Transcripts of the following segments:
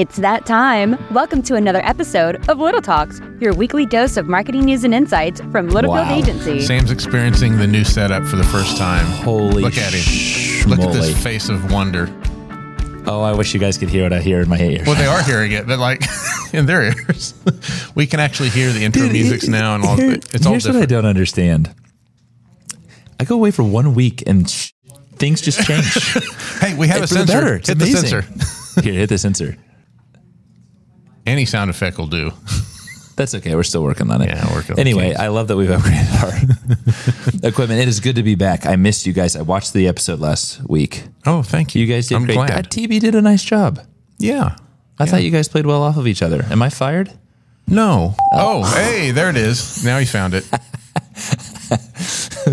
It's that time. Welcome to another episode of Little Talks, your weekly dose of marketing news and insights from Littlefield Wow. Agency. Sam's experiencing the new setup for the first time. Holy Look at him. Look at this face of wonder. Oh, I wish you guys could hear what I hear in my ears. Well, they are hearing it, but like in their ears, we can actually hear the intro Dude, musics it- now, and all. here- It's all here's what I don't understand. I go away for one week and sh- things just change. Hey, we have a sensor. hit amazing. the sensor. Here, hit the sensor. Any sound effect will do. That's okay. We're still working on it. Yeah, working Anyway. I love that we've upgraded our equipment. It is good to be back. I missed you guys. I watched the episode last week. Oh, thank you. You guys did I'm great. glad. Uh, TB did a nice job. yeah. I thought you guys played well off of each other. Am I fired? No. Oh, hey, there it is. Now he found it.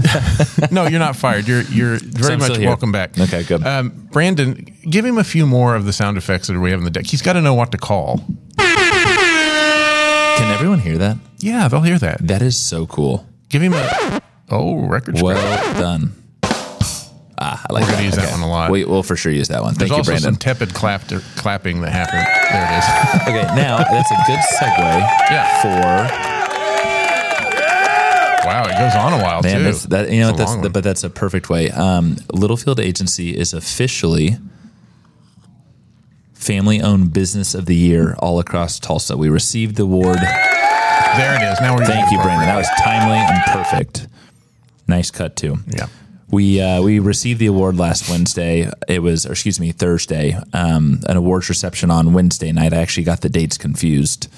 no, you're not fired. You're you're very I'm much welcome back. Okay, good. Um, Brandon, give him a few more of the sound effects that we have in the deck. He's got to know what to call. Can everyone hear that? Yeah, they'll hear that. That is so cool. Give him a oh record scratch. Well done. Ah, I like We're that. gonna use that one a lot. We, we'll for sure use that one. There's Thank you, also Brandon. some tepid clap clapping that happened. There it is. okay, now that's a good segue Yeah. for Wow, it goes on a while man. too. That's, that you know that's the, but that's a perfect way. Um, Littlefield Agency is officially family-owned business of the year all across Tulsa. We received the award. there it is. Now we're Thank you, Brandon. That was timely and perfect. Nice cut too. Yeah. We uh, we received the award last Wednesday. It was, or excuse me, Thursday. Um, an awards reception on Wednesday night. I actually got the dates confused,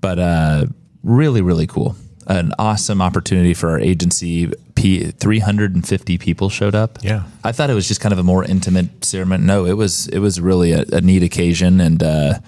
but uh, really, really cool. An awesome opportunity for our agency. P- 350 people showed up. Yeah. I thought it was just kind of a more intimate ceremony. No, it was it was really a, a neat occasion, and uh,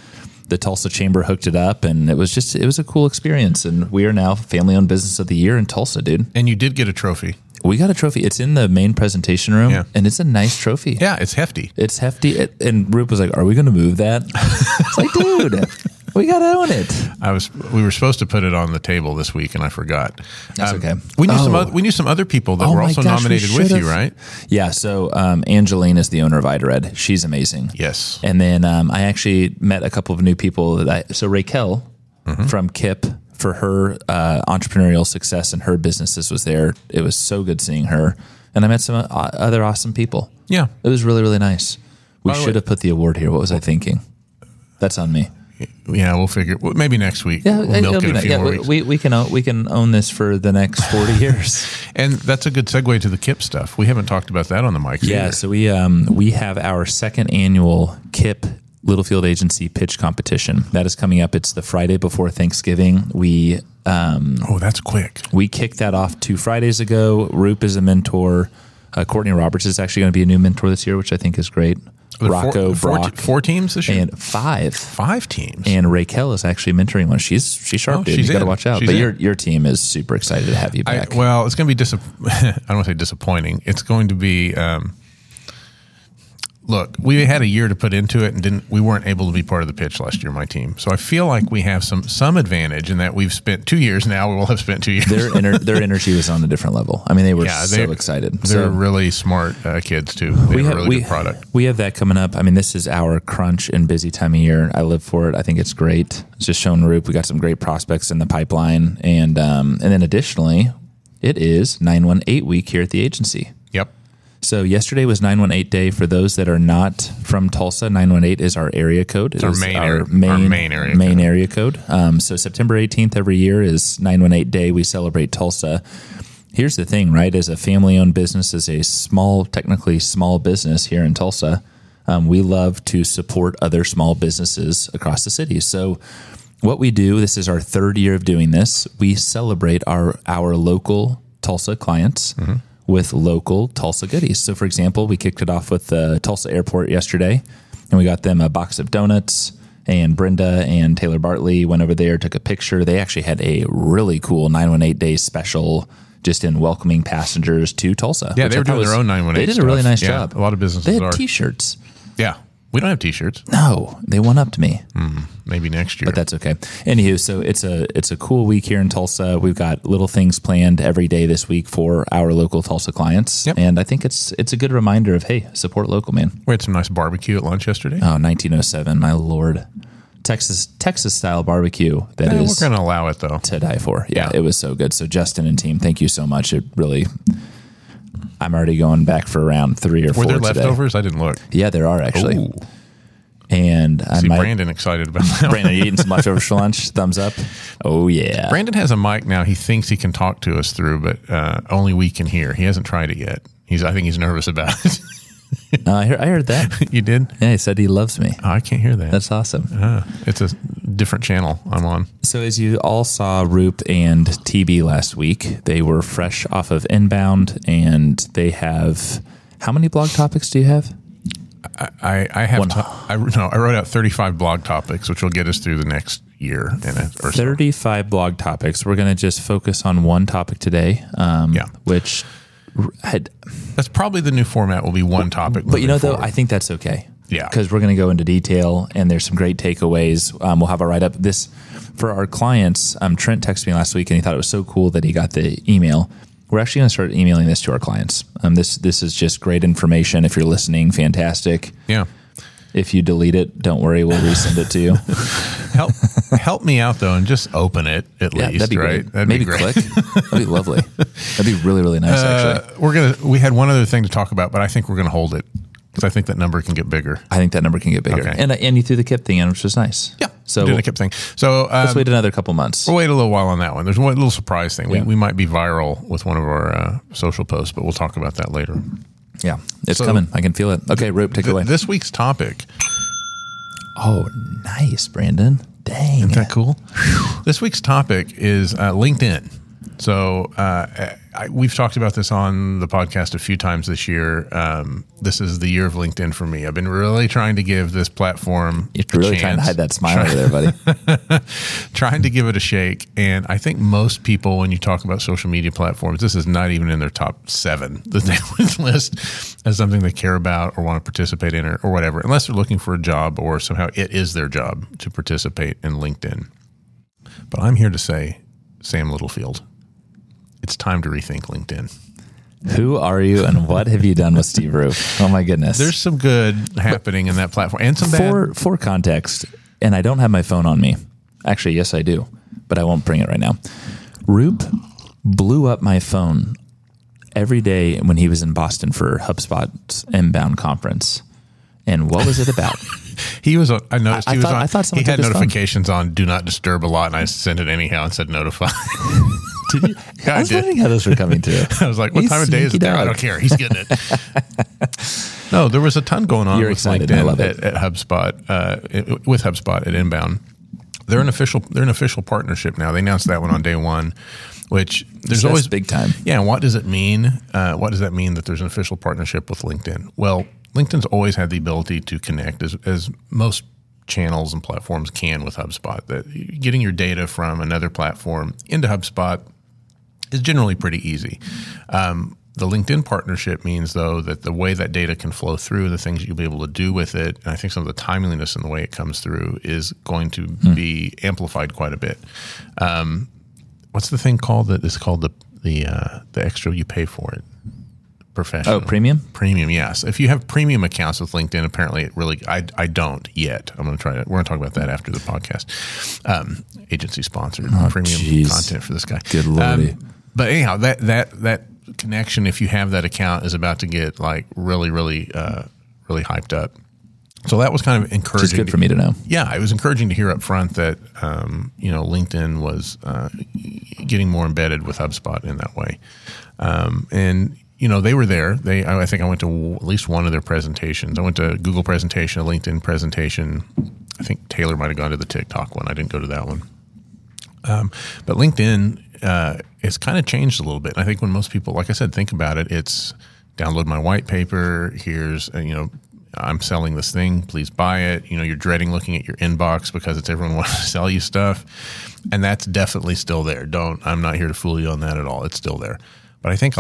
the Tulsa Chamber hooked it up, and it was just it was a cool experience. And we are now family owned business of the year in Tulsa, dude. And you did get a trophy. We got a trophy. It's in the main presentation room, Yeah. and it's a nice trophy. Yeah, it's hefty. It's hefty. It, and Roop was like, "Are we going to move that?" it's like, dude, we got to own it. I was we were supposed to put it on the table this week and I forgot. That's okay. We knew some Oh. other, we knew some other people that Oh were also gosh, we nominated with you, right? Yeah. So um, Angeline is the owner of Idared. She's amazing. Yes. And then um, I actually met a couple of new people. That I, so Raquel Mm-hmm. from KIP for her uh, entrepreneurial success and her businesses was there. It was so good seeing her, and I met some uh, other awesome people. Yeah. It was really really nice. We should way- have put the award here. What was I thinking? That's on me. Yeah, we'll figure. Well, maybe next week. Yeah, we'll milk it a nice. few yeah more we, weeks. we we can own, we can own this for the next forty years. and that's a good segue to the KIP stuff. We haven't talked about that on the mic. Yeah, either. so we um we have our second annual KIP Littlefield Agency pitch competition that is coming up. It's the Friday before Thanksgiving. We um Oh, that's quick. we kicked that off two Fridays ago. Roop is a mentor. Uh, Courtney Roberts is actually going to be a new mentor this year, which I think is great. Rocco, four, four, Brock, te- four teams this year. and five. Five teams. And Raquel is actually mentoring one. She's she's sharp, Oh, dude. she's you got to watch out. She's but in. your your team is super excited to have you I, back. well, it's going to be dis- I don't want to say disappointing. It's going to be. Um, look, we had a year to put into it, and didn't. We weren't able to be part of the pitch last year. My team, so I feel like we have some some advantage in that we've spent two years now. We will have spent two years. their ener- their energy was on a different level. I mean, they were Yeah, so they're- excited. They're So- really smart uh, kids too. They have, a really we, good product. we have that coming up. I mean, this is our crunch and busy time of year. I live for it. I think it's great. It's just shown Roop. We got some great prospects in the pipeline, and um, and then additionally, it is nine one eight week here at the agency. So yesterday was 918 day for those that are not from Tulsa. 918 is our area code. It's our main area- our main area main code. area code. Um, so September 18th every year is 918 day. We celebrate Tulsa. Here's the thing, right? As a family-owned business, as a small, technically small business here in Tulsa, um, we love to support other small businesses across the city. So what we do, this is our third year of doing this. We celebrate our our local Tulsa clients with local Tulsa goodies. So, for example, we kicked it off with the Tulsa Airport yesterday, and we got them a box of donuts. And Brenda and Taylor Bartley went over there, took a picture. They actually had a really cool 918 day special just in welcoming passengers to Tulsa. Yeah, they were doing their own 918 They did a really stuff. nice Yeah, job. a lot of businesses They had are. t-shirts. Yeah, we don't have T-shirts. No, they one upped me. Hmm, maybe next year. but that's okay. Anywho, so it's a it's a cool week here in Tulsa. We've got little things planned every day this week for our local Tulsa clients, Yep. and I think it's it's a good reminder of hey, support local, man. we had some nice barbecue at lunch yesterday. Oh, 1907, my lord. Texas Texas style barbecue that Yeah, is we're going to allow it though. to die for. Yeah, Yeah. it was so good. So Justin and team, thank you so much. It really. I'm already going back for round three or Were four there today. leftovers? I didn't look. Yeah, there are actually. Ooh. And I See might. Brandon excited about that. Brandon, are you eating some leftovers for lunch? Thumbs up. Oh yeah. Brandon has a mic now. He thinks he can talk to us through, but uh, only we can hear. He hasn't tried it yet. He's. I think he's nervous about it. I, heard, I heard that. you did? Yeah, he said he loves me. Oh, I can't hear that. That's awesome. Uh, it's a different channel I'm on. So, as you all saw, Roop and TB last week, they were fresh off of Inbound, and they have how many blog topics do you have? I, I have. To, I no. I wrote out 35 blog topics, which will get us through the next year and a, or so. 35 blog topics. We're going to just focus on one topic today, um, Yeah. which That's probably the new format. Will be one topic. but you know, moving though. I think that's okay. Yeah. Because we're going to go into detail, and there's some great takeaways. Um, we'll have a write up. This for our clients. Um, Trent texted me last week, and he thought it was so cool that he got the email. We're actually going to start emailing this to our clients. Um, this this is just great information. If you're listening, fantastic. yeah. If you delete it, don't worry, we'll resend it to you. Help help me out though, and just open it at Yeah, least. that'd be right? great. That'd Maybe be great. click. That'd be lovely. That'd be really really nice. actually, Uh, we're gonna. We had one other thing to talk about, but I think we're gonna hold it because I think that number can get bigger. I think that number can get bigger. Okay. And and you threw the KIP thing in, which was nice. Yeah. So doing a Kip thing. So um, let's wait another couple months. We'll wait a little while on that one. There's one little surprise thing. We, Yeah. we might be viral with one of our uh, social posts, but we'll talk about that later. Yeah, it's So- coming. I can feel it. Okay, Roop, take it away. this week's topic. oh, nice, Brandon. Dang. Isn't that cool? this week's topic is uh, LinkedIn. So uh, I, we've talked about this on the podcast a few times this year. Um, this is the year of LinkedIn for me. I've been really trying to give this platform. You're really trying to hide that smile over there, buddy. trying to give it a shake. And I think most people, when you talk about social media platforms, this is not even in their top seven that they would list as something they care about or want to participate in or, or whatever, unless they're looking for a job or somehow it is their job to participate in LinkedIn. But I'm here to say, Sam Littlefield, it's time to rethink LinkedIn. Who are you and what have you done with Steve Roop? Oh my goodness. There's some good happening in that platform and some bad. for for context, and I don't have my phone on me. Actually, yes, I do, but I won't bring it right now. Roop blew up my phone every day when he was in Boston for HubSpot's inbound conference. And what was it about? He was. On, I noticed I- I he was thought- on. I thought he had his phone. notifications on Do Not Disturb a lot, and I sent it anyhow and said notify. Did you? Yeah, I I was did. wondering how those were coming through. I was like, "What You time of day is it there?" I don't care. He's getting it. no, there was a ton going on You're with excited. LinkedIn I love it. At, at HubSpot. Uh, it- with HubSpot at Inbound, they're an official. They're an official partnership now. They announced that one on day one. Which there's So always big time. Yeah, and what does it mean? Uh, what does that mean that there's an official partnership with LinkedIn? Well, LinkedIn's always had the ability to connect, as, as most channels and platforms can with HubSpot. That getting your data from another platform into HubSpot is generally pretty easy. Um, the LinkedIn partnership means, though, that the way that data can flow through, the things you'll be able to do with it, and I think some of the timeliness in the way it comes through is going to be amplified quite a bit. Um, what's the thing called that is called the the uh, the extra you pay for it? Professional. Oh, premium? Premium, yes. If you have premium accounts with LinkedIn, apparently it really, I, I don't yet. I'm going to try to, we're going to talk about that after the podcast. Um, agency sponsored premium jeez. content for this guy. Good lordy. Um, but anyhow, that, that, that connection, if you have that account, is about to get like really, really, uh, really hyped up. So that was kind of encouraging. Good for me to know. Yeah, it was encouraging to hear up front that um, you know LinkedIn was uh, getting more embedded with HubSpot in that way, um, and you know they were there. They I I think I went to at least one of their presentations. I went to a Google presentation, a LinkedIn presentation. I think Taylor might have gone to the TikTok one. I didn't go to that one. Um, but LinkedIn uh, it's kind of changed a little bit. I think when most people, like I said, think about it, it's download my white paper. Here's uh, you know I'm selling this thing. Please buy it. You know you're dreading looking at your inbox because it's everyone wants to sell you stuff, and that's definitely still there. Don't I'm not here to fool you on that at all. It's still there. But I think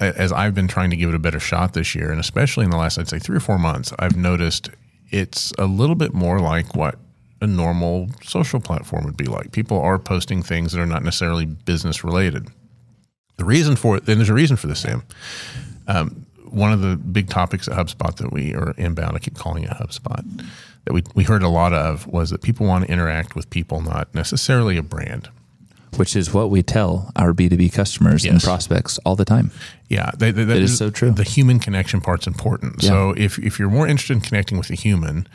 as I've been trying to give it a better shot this year, and especially in the last I'd say three or four months, I've noticed it's a little bit more like what a normal social platform would be like. People are posting things that are not necessarily business related. The reason for it, and there's a reason for this, Sam. Um, one of the big topics at HubSpot that we are inbound, I keep calling it HubSpot. that we, we heard a lot of was that people want to interact with people, not necessarily a brand. which is what we tell our B2B customers and prospects all the time. Yeah, they, they, It is so true. The human connection part's important. So if if you're more interested in connecting with a human,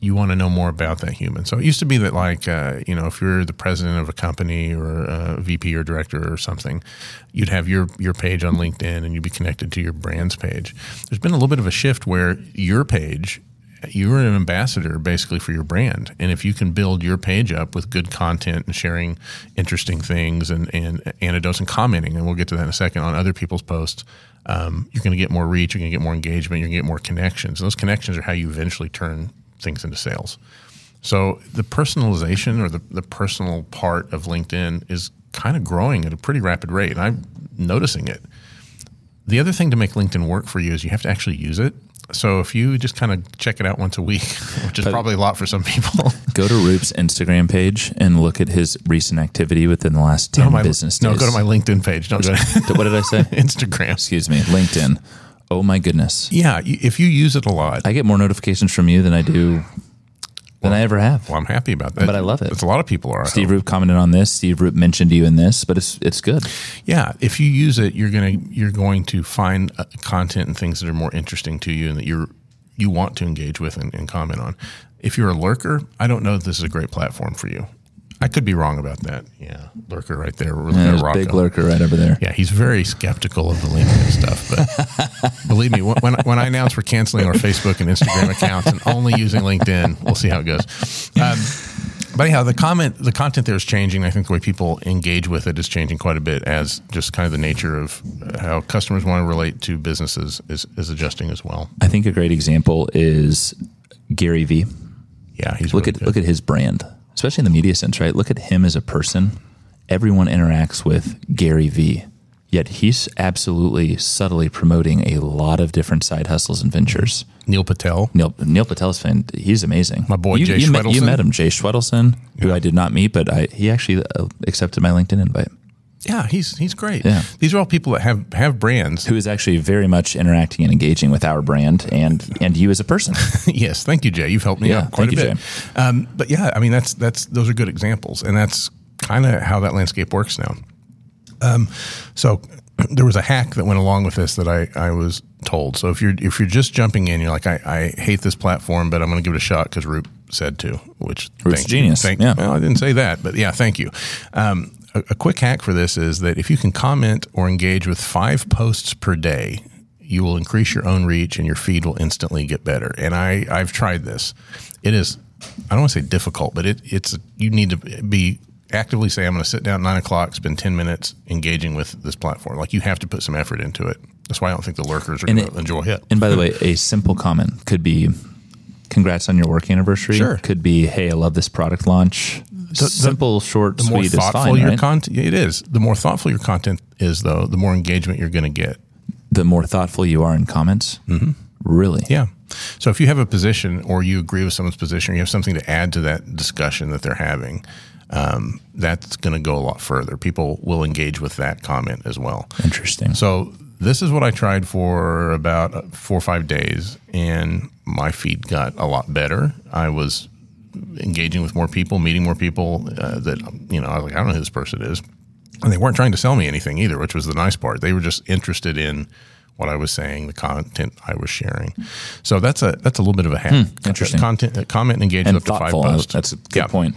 you want to know more about that human. So it used to be that like uh, you know if you're the president of a company or a VP or director or something, you'd have your your page on LinkedIn and you'd be connected to your brand's page. There's been a little bit of a shift where your page you're an ambassador basically for your brand. And if you can build your page up with good content and sharing interesting things and, and anecdotes and commenting, and we'll get to that in a second on other people's posts, um, you're going to get more reach, you're going to get more engagement, you're going to get more connections. And those connections are how you eventually turn things into sales. So the personalization or the, the personal part of LinkedIn is kind of growing at a pretty rapid rate. And I'm noticing it. The other thing to make LinkedIn work for you is you have to actually use it. So if you just kind of check it out once a week, which is probably a lot for some people, Go to Roop's Instagram page and look at his recent activity within the last 10 go to my, business days. no, go to my LinkedIn page. Don't go to what did I say? Instagram. Excuse me, LinkedIn. Oh my goodness. Yeah, if you use it a lot, I get more notifications from you than I do than I ever have. well, I'm happy about that. But I love it. It's a lot of people are. Steve. Roop commented on this. Steve Roop mentioned you in this, but it's it's good. Yeah, if you use it, you're gonna you're going to find uh, content and things that are more interesting to you and that you're you want to engage with and, and comment on. If you're a lurker, I don't know that this is a great platform for you. I could be wrong about that. Yeah, lurker right there. Yeah, at there's a big lurker right over there. Yeah, he's very skeptical of the LinkedIn stuff. But believe me, when, when I announce we're canceling our Facebook and Instagram accounts and only using LinkedIn, we'll see how it goes. Um, but anyhow, the comment, the content there is changing. I think the way people engage with it is changing quite a bit as just kind of the nature of how customers want to relate to businesses is, is adjusting as well. I think a great example is Gary Vee. Yeah, he's Look really at good. look at his brand, especially in the media sense, right? Look at him as a person. Everyone interacts with Gary Vee, yet he's absolutely subtly promoting a lot of different side hustles and ventures. Neil Patel. Neil Neil Patel's fan. He's amazing. My boy you, Jay you met, you met him, Jay Schwedelson, who I did not meet, but I he actually uh, accepted my LinkedIn invite. Yeah, he's he's great. Yeah. These are all people that have have brands. Who is actually very much interacting and engaging with our brand and and you as a person. yes, thank you, Jay. You've helped me Yeah, out quite a you, bit. Um, but yeah, I mean that's that's those are good examples, and that's kind of how that landscape works now. Um, so there was a hack that went along with this that I, I was told. So if you're if you're just jumping in, you're like I, I hate this platform, but I'm going to give it a shot because Roop said to. Which Roop's thank genius, You. Thank, yeah. Well, I didn't say that, but yeah, thank you. Um, a, a quick hack for this is that if you can comment or engage with five posts per day, you will increase your own reach and your feed will instantly get better. And I, I've tried this. It is, I don't want to say difficult, but it, it's, you need to be actively say, I'm going to sit down at nine o'clock, spend 10 minutes engaging with this platform. Like you have to put some effort into it. That's why I don't think the lurkers are going to enjoy it. And by the way, a simple comment could be congrats on your work anniversary. Sure. Could be, hey, I love this product launch. The- simple, short, the more thoughtful fine, your right? content, it is. The more thoughtful your content is, though, the more engagement you're going to get. the more thoughtful you are in comments. Mm-hmm. Really? Yeah. So if you have a position or you agree with someone's position or you have something to add to that discussion that they're having, um, that's going to go a lot further. People will engage with that comment as well. Interesting. So this is what I tried for about four or five days, and my feed got a lot better. I was engaging with more people, meeting more people uh, that you know. I was like, I don't know who this person is, and they weren't trying to sell me anything either, which was the nice part. They were just interested in what I was saying, the content I was sharing. So that's a that's a little bit of a hack. Hmm, interesting. Content, uh, comment, and engage and with up to five thoughtful. posts. That's a good Yeah. point.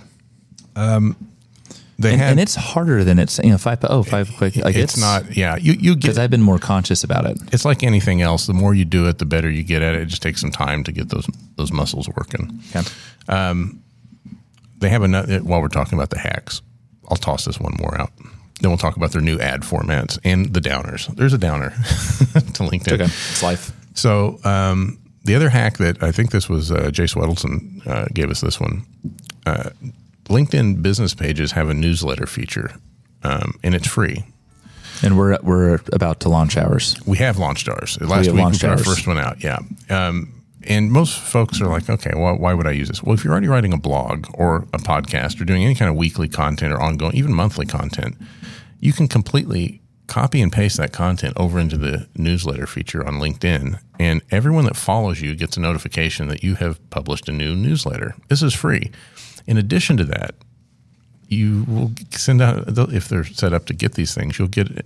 They And, had, and it's harder than it's, you know, five, oh, five quick. Like it's, not. Yeah, you you get because I've been more conscious about it. it's like anything else. The more you do it, the better you get at it. It just takes some time to get those those muscles working. Okay. They have another. While we're talking about the hacks, I'll toss this one more out. Then we'll talk about their new ad formats and the downers. There's a downer to LinkedIn. Okay. It's life. So um, the other hack that I think this was uh, Jay Schwedelson uh, gave us this one. Uh, LinkedIn business pages have a newsletter feature, um, and it's free. And we're we're about to launch ours. We have launched ours. Last have week we launched put our ours. first one out. Yeah. Um, and most folks are like, okay, well, why would I use this? Well, if you're already writing a blog or a podcast or doing any kind of weekly content or ongoing, even monthly content, you can completely copy and paste that content over into the newsletter feature on LinkedIn, and everyone that follows you gets a notification that you have published a new newsletter. This is free. In addition to that, you will send out if they're set up to get these things. You'll get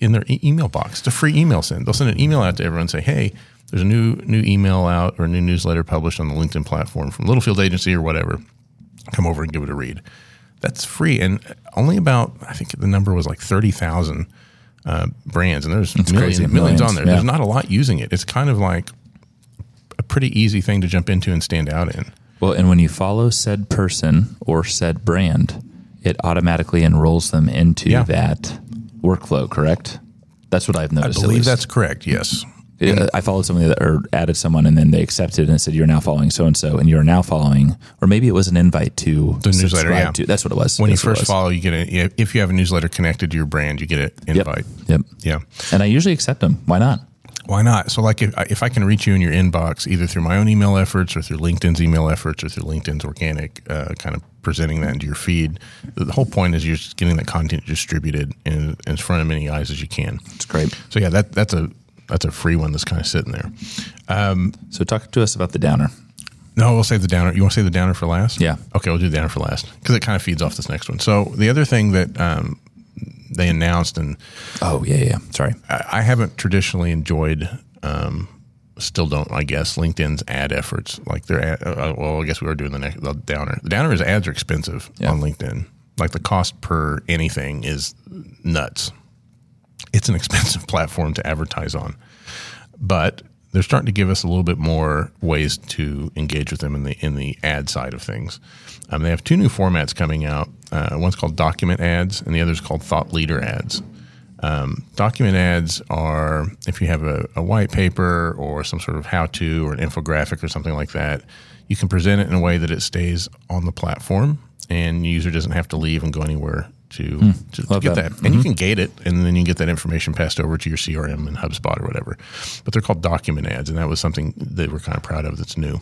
in their e- email box. It's a free email send. They'll send an email out to everyone and say, "Hey, there's a new new email out or a new newsletter published on the LinkedIn platform from Littlefield Agency or whatever. Come over and give it a read." That's free, and only about I think the number was like thirty thousand uh, brands, and there's millions, crazy. millions on there. yeah. There's not a lot using it. It's kind of like a pretty easy thing to jump into and stand out in. Well, and when you follow said person or said brand, it automatically enrolls them into Yeah. that workflow, correct? That's what I've I noticed. at believe that's correct. Yes. Yeah, I followed somebody that or added someone and then they accepted and said you're now following so and so and you're now following or maybe it was an invite to The newsletter, yeah. to. That's what it was. When you That's it first follow, you get a if you have a newsletter connected to your brand, you get an Yep. invite. Yep. Yeah. And I usually accept them. Why not? Why not? So, like, if, if I can reach you in your inbox, either through my own email efforts or through LinkedIn's email efforts or through LinkedIn's organic uh, kind of presenting that into your feed, the whole point is you're just getting that content distributed in, in front of many eyes as you can. It's great. So, yeah, that that's a that's a free one that's kind of sitting there. So talk to us about the downer. No, we'll save the downer. You want to save the downer for last? Yeah. Okay, we'll do the downer for last because it kind of feeds off this next one. So, the other thing that um, they announced and Oh yeah, yeah. Sorry. I I haven't traditionally enjoyed, um, still don't, I guess, LinkedIn's ad efforts. Like their ad, uh, well, I guess we are doing the, next, the downer. The downer is ads are expensive Yeah. on LinkedIn. Like the cost per anything is nuts. It's an expensive platform to advertise on, but they're starting to give us a little bit more ways to engage with them in the in the ad side of things. Um, they have two new formats coming out. Uh, one's called document ads, and the other is called thought leader ads. Um, document ads are if you have a, a white paper or some sort of how to or an infographic or something like that, you can present it in a way that it stays on the platform and the user doesn't have to leave and go anywhere to, to, to get that. that. And you can gate it and then you get that information passed over to your CRM and HubSpot or whatever. But they're called document ads, and that was something they we're kind of proud of that's new.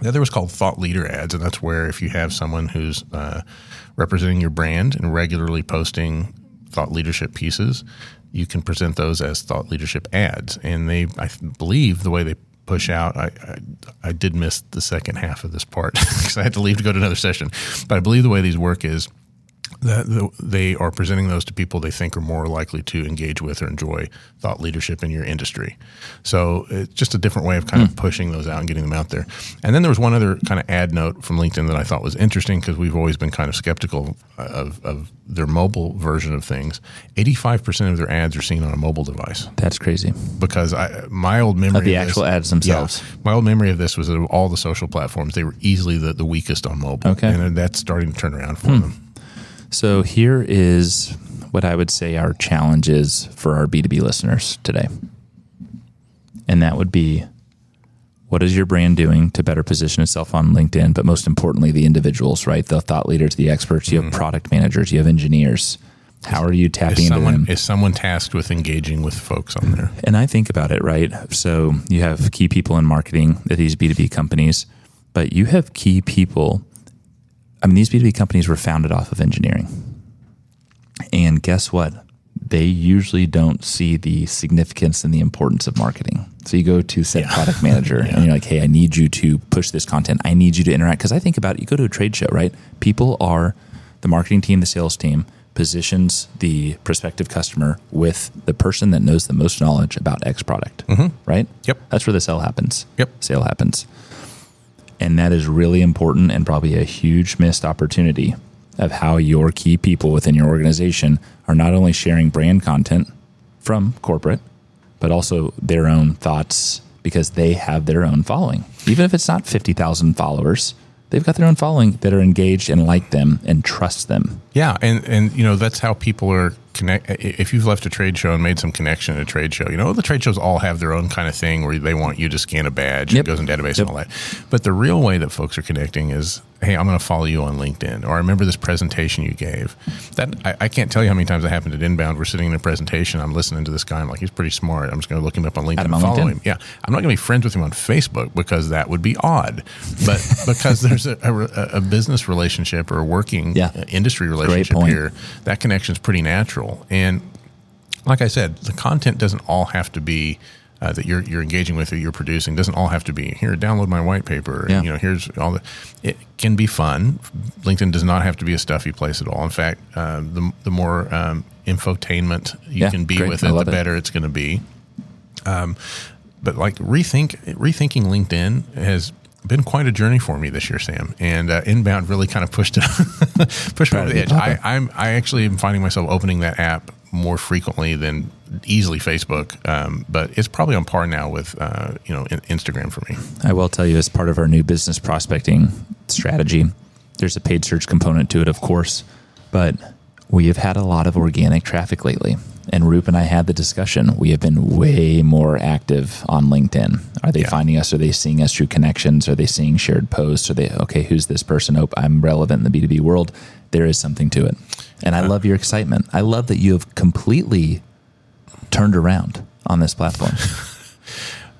The other was called thought leader ads, and that's where if you have someone who's uh, representing your brand and regularly posting thought leadership pieces, you can present those as thought leadership ads. And they, I believe, the way they push out, I, I, I did miss the second half of this part because I had to leave to go to another session. But I believe the way these work is that they are presenting those to people they think are more likely to engage with or enjoy thought leadership in your industry. So it's just a different way of kind of hmm. pushing those out and getting them out there. And then there was one other kind of ad note from LinkedIn that I thought was interesting because we've always been kind of skeptical of, of their mobile version of things. 85% of their ads are seen on a mobile device That's crazy. because I, my old memory Of the of this- actual ads themselves. Yeah, my old memory of this was that of all the social platforms, they were easily the, the weakest on mobile. Okay. And that's starting to turn around for hmm. them. So here is what I would say our challenge is for our B2B listeners today. And that would be what is your brand doing to better position itself on LinkedIn? But most importantly, the individuals, right? The thought leaders, the experts, you have mm-hmm. product managers, you have engineers. How are you tapping Is into someone, them? is someone tasked with engaging with folks on there? And I think about it, right? So you have key people in marketing at these B2B companies, but you have key people. I mean, these B2B companies were founded off of engineering. And guess what? They usually don't see the significance and the importance of marketing. So you go to said product manager and you're like, hey, I need you to push this content. I need you to interact. Because I think about it, you go to a trade show, right? People are the marketing team, the sales team positions the prospective customer with the person that knows the most knowledge about X product, mm-hmm. right? Yep. That's where the sale happens. Yep. Sale happens. And that is really important and probably a huge missed opportunity of how your key people within your organization are not only sharing brand content from corporate, but also their own thoughts because they have their own following. Even if it's not 50,000 followers, they've got their own following that are engaged and like them and trust them. Yeah, and and you know that's how people are connect. If you've left a trade show and made some connection at a trade show, you know the trade shows all have their own kind of thing where they want you to scan a badge, Yep. it goes in database Yep. and all that. But the real way that folks are connecting is, hey, I'm going to follow you on LinkedIn, or I remember this presentation you gave. That I, I can't tell you how many times that happened at Inbound. We're sitting in a presentation, I'm listening to this guy, I'm like, he's pretty smart. I'm just going to look him up on LinkedIn and follow LinkedIn. him. Yeah, I'm not going to be friends with him on Facebook because that would be odd. But because there's a, a, a business relationship or a working Yeah. industry relationship point. here, that connection is pretty natural. And like I said, the content doesn't all have to be uh, that you're you're engaging with or you're producing doesn't all have to be here. Download my white paper. Yeah. You know, here's all the. It can be fun. LinkedIn does not have to be a stuffy place at all. In fact, uh, the the more um, infotainment you Yeah, can be great. with it, the it. better it's going to be. Um, but like rethink rethinking LinkedIn has been quite a journey for me this year, Sam. And uh, inbound really kind of pushed it pushed me over the edge. I, I'm I actually am finding myself opening that app more frequently than easily Facebook, um, but it's probably on par now with uh, you know in- Instagram for me. I will tell you, as part of our new business prospecting strategy, there's a paid search component to it, of course, but we have had a lot of organic traffic lately. And Roop and I had the discussion. We have been way more active on LinkedIn. Are they Yeah. finding us? Are they seeing us through connections? Are they seeing shared posts? Are they, okay, who's this person? Oh, I'm relevant in the B2B world. There is something to it. And I love your excitement. I love that you have completely turned around on this platform.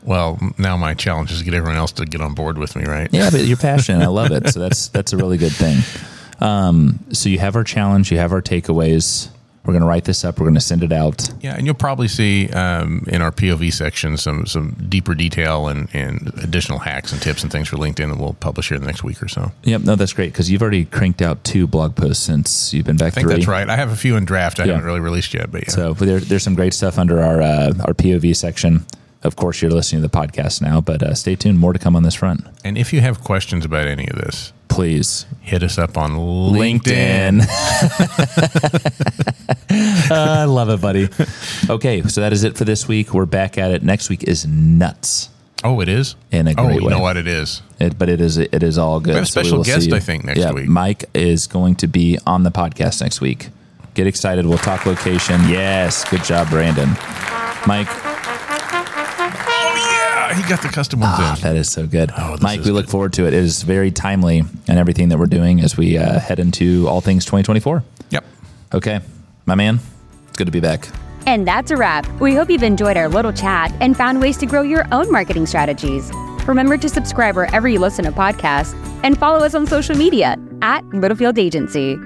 Well, now my challenge is to get everyone else to get on board with me, right? Yeah, but you're passionate. I love it. So that's that's a really good thing. Um, so you have our challenge. You have our takeaways. We're going to write this up. We're going to send it out. Yeah, and you'll probably see um, in our POV section some some deeper detail and, and additional hacks and tips and things for LinkedIn that we'll publish here in the next week or so. Yep. No, that's great because you've already cranked out two blog posts since you've been back I think three. that's right. I have a few in draft I Yeah. haven't really released yet, but yeah. So but there, there's some great stuff under our uh, our POV section. Of course, you're listening to the podcast now, but uh, stay tuned. More to come on this front. and if you have questions about any of this, Please hit us up on LinkedIn. LinkedIn. I love it, buddy. Okay, so that is it for this week. We're back at it. Next week is nuts. Oh, it is. In a oh, great you way. know what it is. It, but it is it is all good. We have a special see guest. I think, next yeah, week. Mike is going to be on the podcast next week. Get excited. We'll talk location. Yes, good job, Brandon. Mike, Oh he got the custom ones ah, in. that is so good. Oh, this Mike, is we look good. forward to it. It is very timely and everything that we're doing as we uh, head into all things 2024. Yep. Okay, my man, it's good to be back. And that's a wrap. We hope you've enjoyed our little chat and found ways to grow your own marketing strategies. Remember to subscribe wherever you listen to podcasts and follow us on social media at Littlefield Agency.